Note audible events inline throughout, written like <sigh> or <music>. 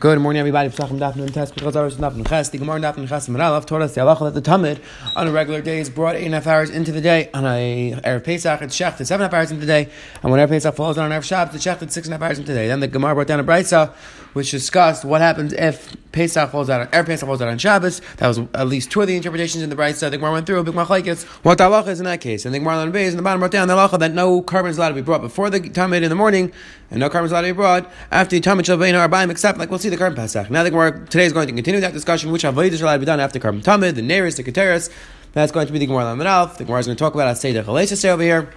Good morning, everybody. The Gemara us the halacha that the Tamid on a regular day is brought eight and a half hours into the day. On a erev Pesach, it's shechted seven and a half hours into the day, and when erev Pesach falls on erev Shabbos, it's shechted six and a half hours into the day. Then the Gemara brought down a brayso which discussed what happens if Pesach falls out on erev Pesach falls out on Shabbos. That was at least two of the interpretations in the brayso. The Gemara went through a big machlekes. What the halacha is in that case? And the Gemara on the in the bottom brought down the halacha that no carbon is allowed to be brought before the Tamid in the morning, and no carbon is allowed to be brought after the shall be in our except like we'll see the carbon Pesach. Now the Gemara today is going to continue that discussion, which avodah are allowed to be done after carbon tamid, the nearest, the keteris. That's going to be the Gemara Lamed The Gemara is going to talk about Aseda Chalesis over here.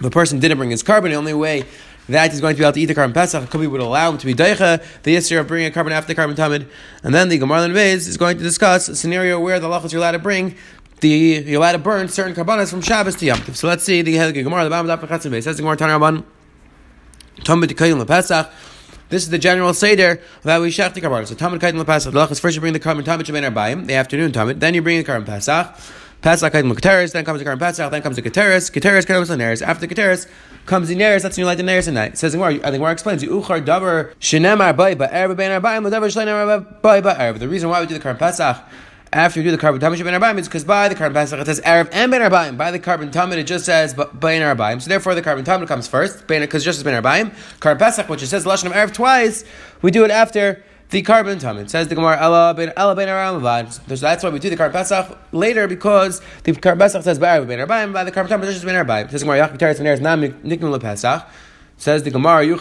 the person didn't bring his carbon, the only way that he's going to be able to eat the carbon pesach, be would allow him to be daicha, the yisr of bringing a carbon after the carbon tamid. And then the Gemara Lamed is going to discuss a scenario where the lachas you're allowed to bring the you're allowed to burn certain carbonas from Shabbos to Yom So let's see the Gemara, the Bam Daf says the Gemara Tanarabban, Tamid Kayim LePesach. This is the general seder that we shech the carbon. So Tamid Kaidim LePesach. The first you bring the carbon Tamid Shebein Arbayim, the afternoon Tamid. Then you bring the carbon Pesach. Pesach Kaidim Keteris. Then comes the carbon Pesach. Then comes the Keteris. Keteris comes the Neres. After the Keteris comes the Neres. That's when you light the Neres at night. Says I think where explains Uchar Davar Shenemar Bay Ba'er Bein Arbayim. Davar Shlenemar Bay Ba'er. The reason why we do the carbon Pesach after you do the carbon tamid ben arbaim, it's because by the carbon pesach it says erev and ben arbaim. By the carbon tamid it just says ben arbaim. So therefore the carbon tamid comes first, because just as ben arbaim. Carbon pesach, which it says lashon of erev twice, we do it after the carbon tamid. It says the Gemara Ella ben Ella ben So that's why we do the carbon pesach later because the carbon pesach says erev ben arbaim. By the carbon tamid just ben arbaim. Says Gemara Yachik Teretz ben Nam Niknul Pesach. Says the Gemara. Asks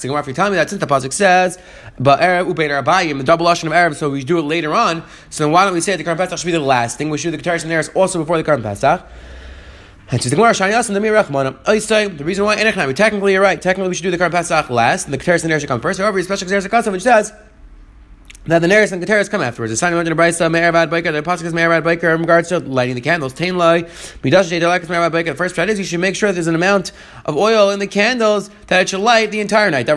the Gemara, if you tell me that since the Pasuk says, the double Lashon of Arab, so we do it later on, so then why don't we say the Karm Pesach should be the last thing? We should do the Keteris and Eres also before the Karm Pesach. And so the Gemara Shani Yasin the Mir Rachman. The reason why Enechnami, technically you're right. Technically we should do the Karm Pesach last, and the Keteris and Eres should come first. However, especially Keteris Akasim, which says that the Neris and Keteris come afterwards. The sign of the Brisa, Me'eravad Baker, the Apostle is Me'eravad Baker in regards to lighting the candles. Tain Lai, Midash Jedalak is Me'eravad Baker. The first prat is you should make sure there's an amount of oil in the candles that it should light the entire night. This is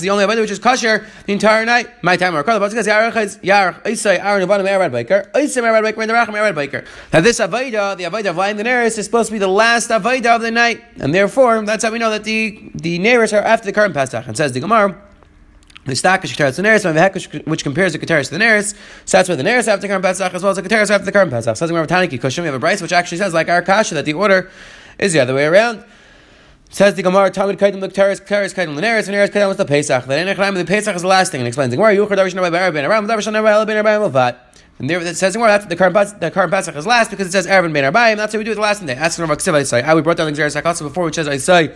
the only Avodah which is kosher the entire night. My time, or the Apostle says, Yarach, Isai, Aaron, Ivana, Me'eravad Baker, Isai, Me'eravad the Racham, Me'eravad Baker. Now this Avodah, the Avodah of lighting the Neris, is supposed to be the last Avodah of the night. And therefore, that's how we know that the, the Neris are after the current Pesach. And says the Gemara, the stakish keteris the neris, which compares the keteris to the neris. So that's why the neris after the karm pesach as well as the keteris after the karm pesach. So have a taniki kushim. We have a brayse which actually says like our kasha that the order is the other way around. Says the Gemara, Talmud Kaidim look Teres, Teres Kaidim Leneres, and Neres Kaidim was the Pesach. The Enechraim, the Pesach is the last thing, and explains the Gemara, Yuchar Davish Nabai Arabin, Aram Davish Nabai Arabin, Arabin Lovat. And there it says the Gemara, the current the current Pesach is last because it says Arabin Ben Arabim. That's what we do it the last day. Ask Rav Ksiv say. I we brought down the Xeris Hakatsa before, which says I say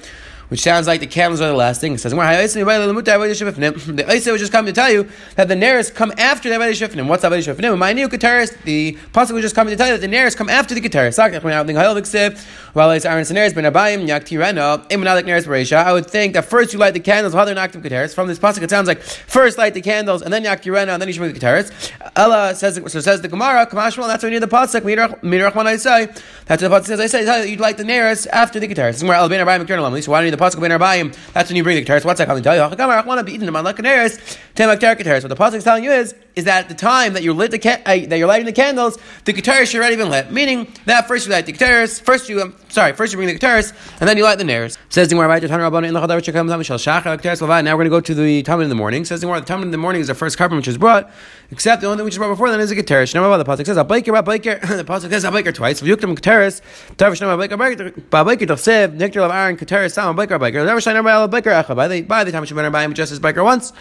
which sounds like the candles are the last thing. It says, the Isa was just coming to tell you that the Neris come after the Avodah Shifnim. What's Avodah Shifnim? My new Keteris, the Pasuk was just coming to tell you that the Neris come after the Keteris. I would think that first you light the candles, while they're the Nakhitaris. From this Pasuk, it sounds like first light the candles, and then Yaktirena, and then you should bring the Keteris. Allah says, so says the Gemara, that's when you need the Pasuk, I say. That's what the Pasuk says, I say, you'd light the Neris after the Keteris. So why do you need the pasuk ben arbayim. That's when you bring the keteris. What's that coming to tell you? I want to be eating them on like keteris. Temak keteris. What the pasuk is telling you is is that the time that you lit the ca- uh, that you're lighting the candles, the keteris should already been lit. Meaning that first you light the keteris, first you um, sorry, first you bring the keteris, and then you light the nares. Says the Gemara, Now we're going to go to the time in the morning. Says the Gemara, the time in the morning is the first carbon which is brought, except the only thing which is brought before then is a keteris. Now the pasuk says a baker. <laughs> The pasuk says a twice. Come keteris, tavish nama baker, baker, baker tachsev, nectar of Aaron keteris, sam baker, baker. Never shine baker echa. By the by the time better buy him just as biker once.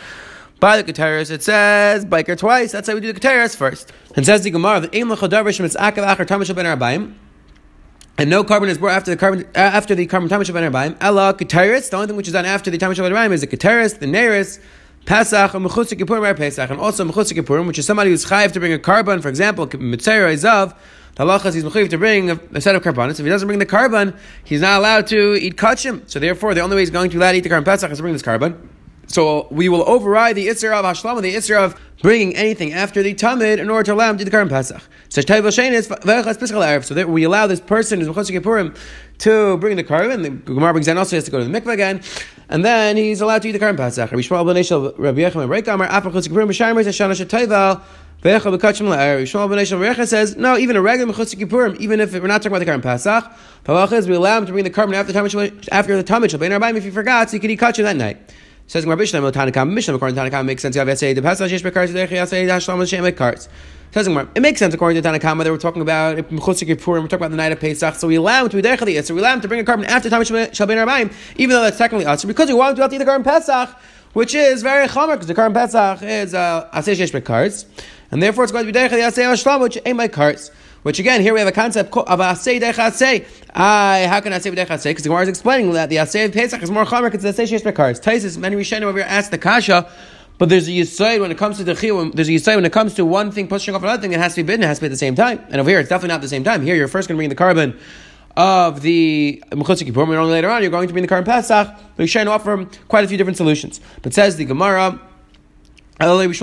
By the Keteris, it says biker twice. That's how we do the Keteris first. And says the Gemara that Aim Lechadavish Mitzakav Acher Tamish Ben Arbaim. And no carbon is brought after the carbon uh, after the carbon tamish ben arbaim. Ella keteris. The only thing which is done after the tamish ben arbaim is the keteris, the neris, Pesach, and kippurim Pesach, and also mechutz kippurim, which is somebody who's chayiv to bring a carbon. For example, mitzayir izav. The halachas he's mechayiv to bring a, set of carbonates. If he doesn't bring the carbon, he's not allowed to eat kachim. So therefore, the only way he's going to allow to eat the carbon Pesach is to bring this carbon. So we will override the Isra of Hashlam, the Isra of bringing anything after the Tamid in order to allow him to do the current Pesach. So that we allow this person who's to bring the carbon. The Gemara brings down also has to go to the mikveh again, and then he's allowed to eat the current Pesach. Rabbi Rabbi says, no, even a regular Mechutz Kippurim, even if we're not talking about the Karban Pesach, Halacha is we allow him to bring the carbon after the Tamid after the Tamid Shabbat Arbaim if he forgot, so he could eat kachim that night. Says Gemara Bishlam, Tanakam, Mishnah, according to Tanakam, makes sense. You have Yasei, the Pesach, Yesh Bekars, Derech Yasei, Hashlam, Shem, Bekars. Says it makes sense according to Tanakama that we're talking about Mechutz Kippurim, we're talking about the night of Pesach, so we allow him to be Derech Yasei, so we allow him to bring a carbon after Tamid Shabbat Arbaim, even though that's technically us, because we want to eat the carbon Pesach, which is very chomer, because the carbon Pesach is uh, Aseh Yesh Bekars. And therefore, it's going to be Derech Yasei Hashlam, which ain't my carts. Which again, here we have a concept of asay dechasay. I how can I say dechasay? Because the Gemara is explaining that the asay of Pesach is more chomer because the asay shesh mekars. Taisus many rishonim over here ask the kasha. But there's a yisoid when it comes to the chiyuv. There's a yisoid when it comes to one thing pushing off another thing. It has to be bidden. It has to be at the same time. And over here, it's definitely not the same time. Here, you're first going to bring the carbon of the Mechutz Kippurim, and only later on you're going to bring the carbon Pesach. But you're trying to offer quite a few different solutions. But says the Gemara. Ask the Gemara according to So he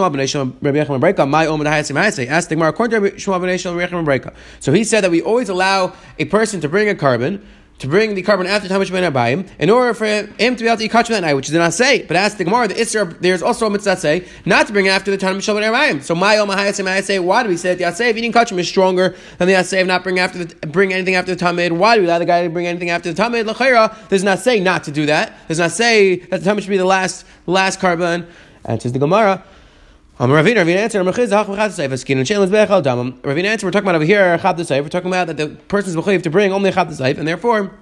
said that we always allow a person to bring a carbon, to bring the carbon after Tamish Ben Abayim, in order for him to be able to eat kachim that night, which is not say. But ask the Gemara, the Isra, there's also a mitzvah say not to bring after the Tamish Ben Abayim. So my Om say, why do we say that the Asay of eating kachim is stronger than the Asay of not bring after the bring anything after the Tamid? Why do we allow the guy to bring anything after the Tamid? L'chayra does not say not to do that. Does not say that the Tamid should be the last last carbon. Says the Gemara. Ravina, Ravina answer, Ravina answer, we're talking about over here, we're talking about that the person's mechayiv to bring only a and therefore,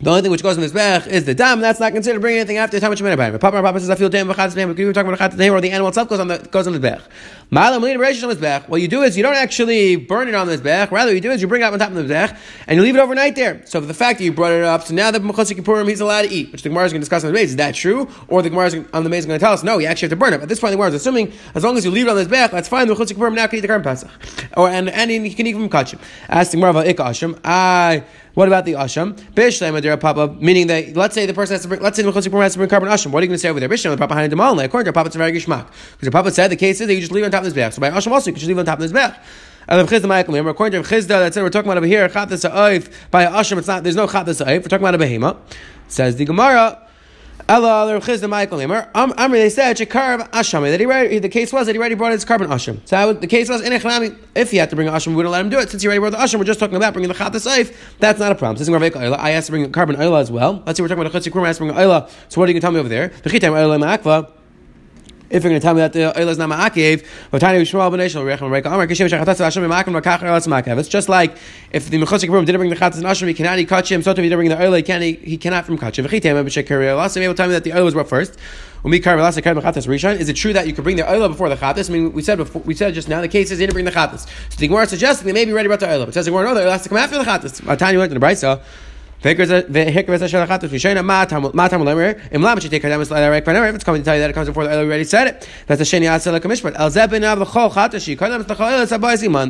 the only thing which goes in this bech is the dam. That's not considered bringing anything after the time of Shemin Papa Papa says I feel dam v'chad dam. We were talking about the or the animal itself goes on the goes on the bech. Malam lead on this bech. What you do is you don't actually burn it on this bech. Rather, you do is you bring it up on top of the bech and you leave it overnight there. So for the fact that you brought it up, so now the mechutzik kippurim he's allowed to eat, which the Gemara is going to discuss on the base. Is that true? Or the Gemara on the base is going to tell us no, you actually have to burn it. At this point, the Gemara is assuming as long as you leave it on this bech, that's fine. The mechutzik kippurim now can eat the current pesach, or and and he can eat from kachim. Ask the Gemara. I what about the asham? Bishlem adira papa, meaning that let's say the person has to bring, let's say the mechutzik has to bring carbon asham. What are you going to say over there? Bishlem papa hanid demal. According to papa, it's a very gishmak because the papa said the case is that you just leave on top of this bech. So by asham also you can just leave on top of this bech. According to According to Chisda, that's it. We're talking about over here. Chatas by asham. It's not. There's no chatas. We're talking about a behema. Says the Gemara. They said Shekarv Asham that he the case was that he already brought his carbon Asham. So the case was in. If he had to bring Asham, we wouldn't let him do it. Since he already brought the Asham, we're just talking about bringing the Chat Saif. That's not a problem. Since I asked to bring carbon Oila as well. Let's see, we're talking about a Chutzi Kurma. I asked to bring Oila. So what are you going to tell me over there? The. If you're going to tell me that the oil is not ma'akev, it's just like if the mechutzik room didn't bring the chatzis and ashram, he cannot eat kachim. So if he didn't bring the oil, he. He cannot from kachim. Also, able to tell me that the oil was brought first. Is it true that you could bring the oil before the chatas? I mean, we said before, we said just now the case is he didn't bring the chatas. So the Gemara is suggesting they may be ready about the oil, but says the Gemara no, the oil has to come after the chatas. Tanya went to the brisa. It's coming to tell you that it comes before the we already said it. That's the Sheni Atzela Kamishpat.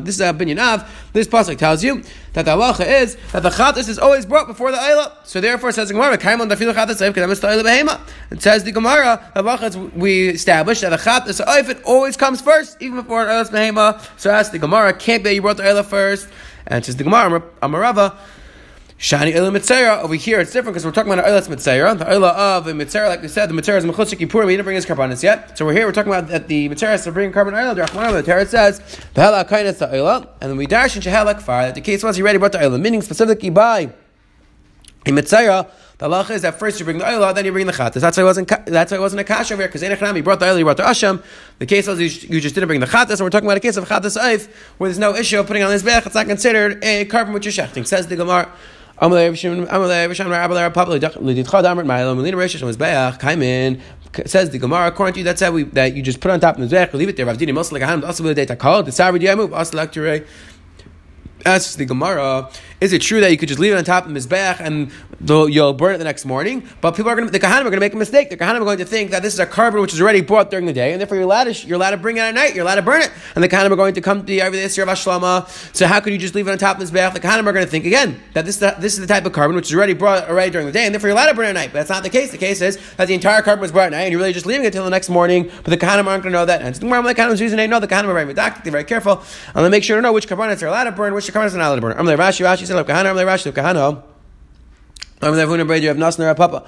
This is a opinion of, this pasuk tells you that the halacha is that the chatas is always brought before the Eila. So therefore, says the Gemara, Kaimon Dafilu Chatas Eif Kadam T'chol Behema. It says the Gemara, halacha we establish that the chatas Eif it always comes first, even before the Behema. So as the Gemara, can't be you brought the Eila first. And says the Gemara, Amarava, Shani Ila Mitzera. Over here, it's different because we're talking about an Mitzera. The Ila of a Mitzera, like we said, the Mitzera is Mechutzik Kippur. We didn't bring his carbonates yet. So we're here, we're talking about that the Mitzera is to bring carbon Ila. The Rachman the Torah says, Kainas the Ila. And then we dash in Shehelak Far. That the case was he already brought the Ila, meaning specifically by a Mitzera. The halacha is that first you bring the oil, then you bring the chatas. That's why it wasn't. That's why it wasn't a kash over here because in he brought the oil, he brought the asham. The case was you, you just didn't bring the chatas, and we're talking about a case of chatas oif where there's no issue of putting on this bech. It's not considered a carbon which you're shechting. Says the Gemara. Says the Gemara, according to you, that's how we that you just put on top of the zech, leave it there. Ravdini most like a hand, also the call the sabri diamu, also the Gemara, is it true that you could just leave it on top of the mizbeach and you'll burn it the next morning? But people are going to, the kahanim are going to make a mistake. The kahanim are going to think that this is a carbon which is already brought during the day, and therefore you're allowed to, you're allowed to bring it at night. You're allowed to burn it, and the kahanim are going to come to the this year of Ashlama. So how could you just leave it on top of the mizbeach? The kahanim are going to think again that this this is the type of carbon which is already brought already during the day, and therefore you're allowed to burn it at night. But that's not the case. The case is that the entire carbon was brought at night, and you're really just leaving it until the next morning. But the kahanim aren't going to know that. And the kahanim is using they know the kahanim are very medactic, they're very careful, and they make sure to know which carbons are allowed to burn, which carbons are not allowed to burn. Rashi, Rashi said, Kahana, Rashi, Kahana. I'm the Vuna Braid, you have Nasna Papa.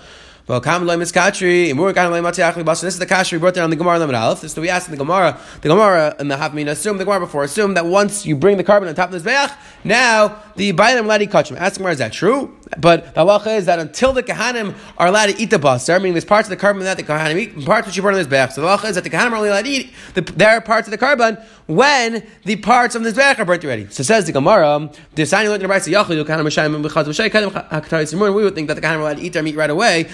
Well, kam loy miskatri, imur kam loy matziachli bas. This is the kasher we brought down on the Gemara Lamed Aleph. What we asked in the Gemara. The Gemara and the Hafmin assume the Gemara before assume that once you bring the carbon on top of the Mizbeach, now the Bailam allowed to catch him. Ask Gemara, is that true? But the halacha is that until the Kahanim are allowed to eat the basar, meaning there's parts of the carbon that the Kahanim eat, parts which you burn on the Mizbeach. So the halacha is that the Kahanim are only allowed to eat the, their parts of the carbon when the parts of the Mizbeach are burnt already. So says the Gemara, the sign look in the Brisa, B'chaz V'shay, Kahanim We would think that the Kahanim are allowed to eat their meat right away.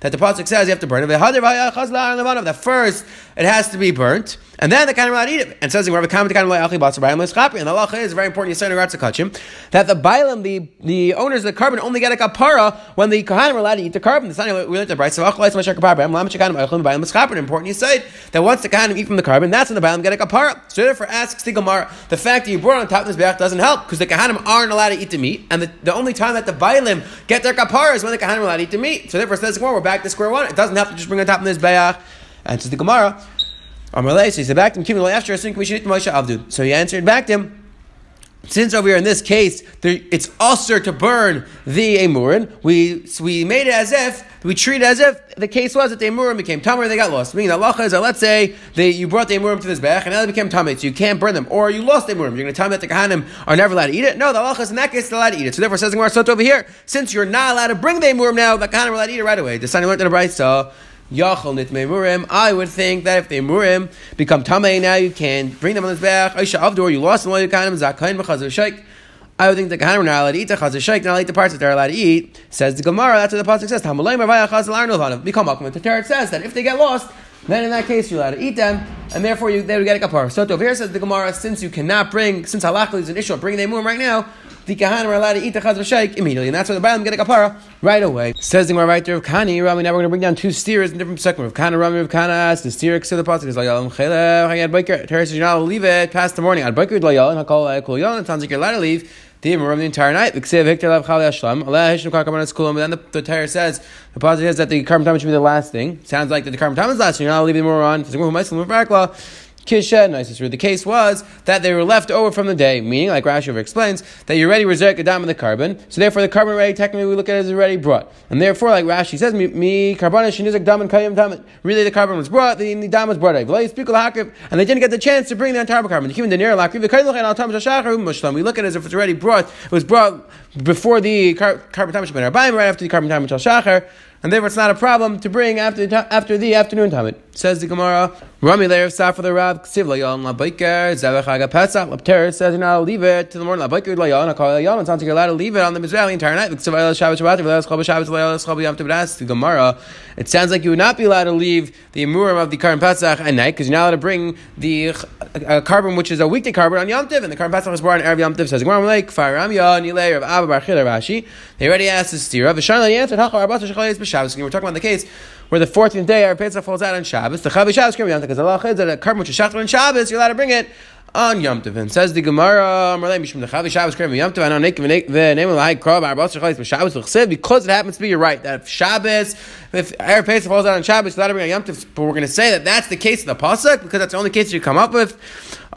That the pasuk says you have to burn it. That first it has to be burnt, and then the kind of allowed to eat it. And says we have a comment kind of like and the halacha is very important. You say to him that the bailam, the the owners of the carbon, only get a kapara when the kohanim are allowed to eat the carbon. The we learned the so important. You say that once the kohanim eat from the carbon, that's when the bailam get a kapara. So therefore, asks the gemara, the fact that you brought on top of this back doesn't help because the kohanim aren't allowed to eat the meat, and the, the only time that the bailam get their kapara is when the kohanim are allowed to eat the meat. So therefore, says the gemara, we're back to square one. It doesn't help to just bring on top of this bayach. And to the Gemara, So he said back to him, after we. So he answered back to him, since over here in this case, there, it's usher to burn the emurin, we so we made it as if we treat it as if the case was that the emurim became tamer and they got lost. Meaning the halacha is that let's say they, you brought the emurim to this bech and now they became tamer, so you can't burn them, or you lost the emurim. You're going to tell me that the kahanim are never allowed to eat it. No, the halacha is in that case allowed to eat it. So therefore, says the Gemara over here, since you're not allowed to bring the emurim now, the kahanim are allowed to eat it right away. The son learned in the brayso. Yachol nitmei murim. I would think that if the murim become tamei now, you can bring them on this back. Aisha avdor, you lost them while you kind of zakain b'chazer sheik. I would think the kahanim are not allowed to eat the chazer sheik, not like the parts that they're allowed to eat. Says the Gemara. That's what the pasuk says. Tamalei mervaya chazer arnovanov. Become akman. The Torah says that if they get lost. Then in that case you're allowed to eat them, and therefore you, they would get a kapar. So over here says the Gemara, since you cannot bring, since halachah is an issue of bringing the murim right now, the Kahanim are allowed to eat the Chaz V'Shaik immediately, and that's why the Baalim get a kapara right away. Says the right there of Kani, Rami, now we're going to bring down two steers in different seconds. Of Kana, Rami, of Kana, the steer, so the pasuk is like, Alam Chelev, Hayad Biker, Teres, you're not allowed to leave it past the morning. Ad Biker, Dlayal, and call it eh, Kul Yon, it sounds like you're allowed to leave. The the entire night. The then the, the Torah says the positive is that the carbon should be the last thing. Sounds like the carbon time is last. You're not to the more on. Kisha, nicest The case was that they were left over from the day, meaning, like Rashi explains, that you already reserved dam in the carbon, so therefore the carbon already, technically we look at it as already brought. And therefore, like Rashi says, me carbon dam and kayim dam. Really, the carbon was brought, the, the dam was brought. And they didn't get the chance to bring the entire carbon. We look at it as if it's already brought, it was brought before the carbon time right after the carbon time and therefore it's not a problem to bring after the, after the afternoon time. Says the Gemara, Rami Leir Saf for the Rab, Ksiv Layon Labiker, Zavach Pesach, Lapter says you're not allowed to leave it to the morning. Labiker Layon, call Layon, it sounds like you're allowed to leave it on the Mizrahi entire night. Ksiv Shabbat Shabbat, Shabbat Shabbat Shabbat Shabbat Yom Tov the Gemara. It sounds like you would not be allowed to leave the Emurim of the Karm Pesach at night because you're not allowed to bring the uh, carbon which is a weekday carbon on Yom Tov, and the Karm Pesach was born on Erev Yom Tov. Says Gemara like Fire Ramya Nilay of Abba Bar Rashi. They already asked this stira. V'sharla answered Hachar Arbat Shabbos. We're talking about the case where the 14th day our Pesach falls out on Shabbos. The Chavi Shabbos Yom because Allah is that a carbon which is shachar on Shabbos, you're allowed to bring it on Yom Tov. And says the Gemara, because it happens to be you're right that if Shabbos, if Erev Pesach falls out on Shabbos, to bring on Yom Tov. But we're going to say that that's the case of the pasuk because that's the only case you come up with.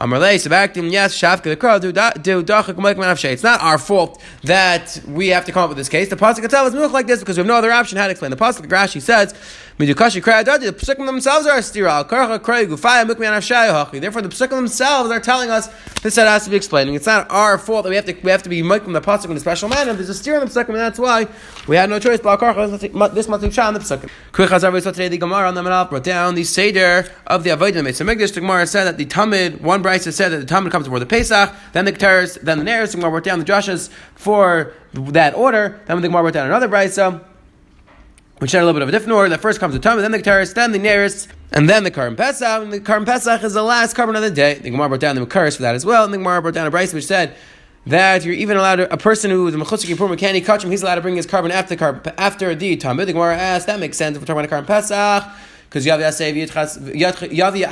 Amarle Sabaktim yes Shavka the Malik It's not our fault that we have to come up with this case. The pasuk itself is like this because we have no other option how to explain. The pasuk the Rashi says The psukim themselves are stira. Mukmi Anafshayahachi. Therefore, the psukim themselves are telling us this that has to be explaining. It's not our fault that we have to we have to be making the pasuk in a special manner. There's a steer in the psukim, and that's why we had no choice. This must be in the psukim. Quick today the Gemara on the Manal brought down the seder of the Avodah So Megdish the Gemara said that the Tamid one Bryce said that the Tamid comes before the Pesach, then the Keteris, then the Neres. The Gemara brought down the Joshas for that order. Then the Gemara brought down another Bryce which had a little bit of a different order. The first comes the Tamid, then the Keteris, then the nearest, and then the Karim Pesach. And the Karim Pesach is the last carbon of the day. The Gemara brought down the Makaris for that as well. And the Gemara brought down a Bryce which said that you're even allowed to, a person who is a mechutzik yipur mechani kachim, he's allowed to bring his carbon after the after the Tamid. The Gemara asked, that makes sense if we're talking about a Karim Pesach because Yavi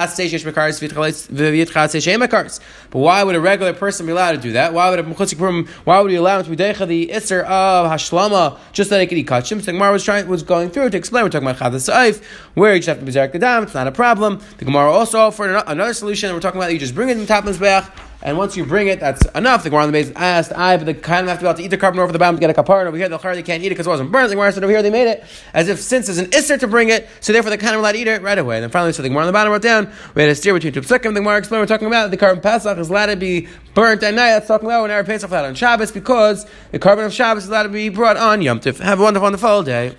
Mekaris. But why would a regular person be allowed to do that? Why would a Mechutzik Why would he allow him to be Deicha the Isser of Hashlama just so they could eat Kachim? So the Gemara was trying was going through to explain. We're talking about Chadas Saif, where you just have to be Zarek Gadam. It's not a problem. The Gemara also offered another solution. And we're talking about you just bring it in the top the and once you bring it, that's enough. The Gemara on the base asked, I, but the kind of have to be able to eat the carbon over the bottom to get a kapar. Over here, the they can't eat it because it wasn't burnt. The Gemara said over here they made it as if since there's an isser to bring it, so therefore the kind of allowed to eat it right away. And then finally, so the Gemara on the bottom wrote down, we had a steer between two psukim. The Gemara explained we're talking about the carbon Pesach is allowed to be burnt at night. That's talking about when our Pesach allowed on Shabbos because the carbon of Shabbos is allowed to be brought on Yom Tif. Have a wonderful, wonderful day.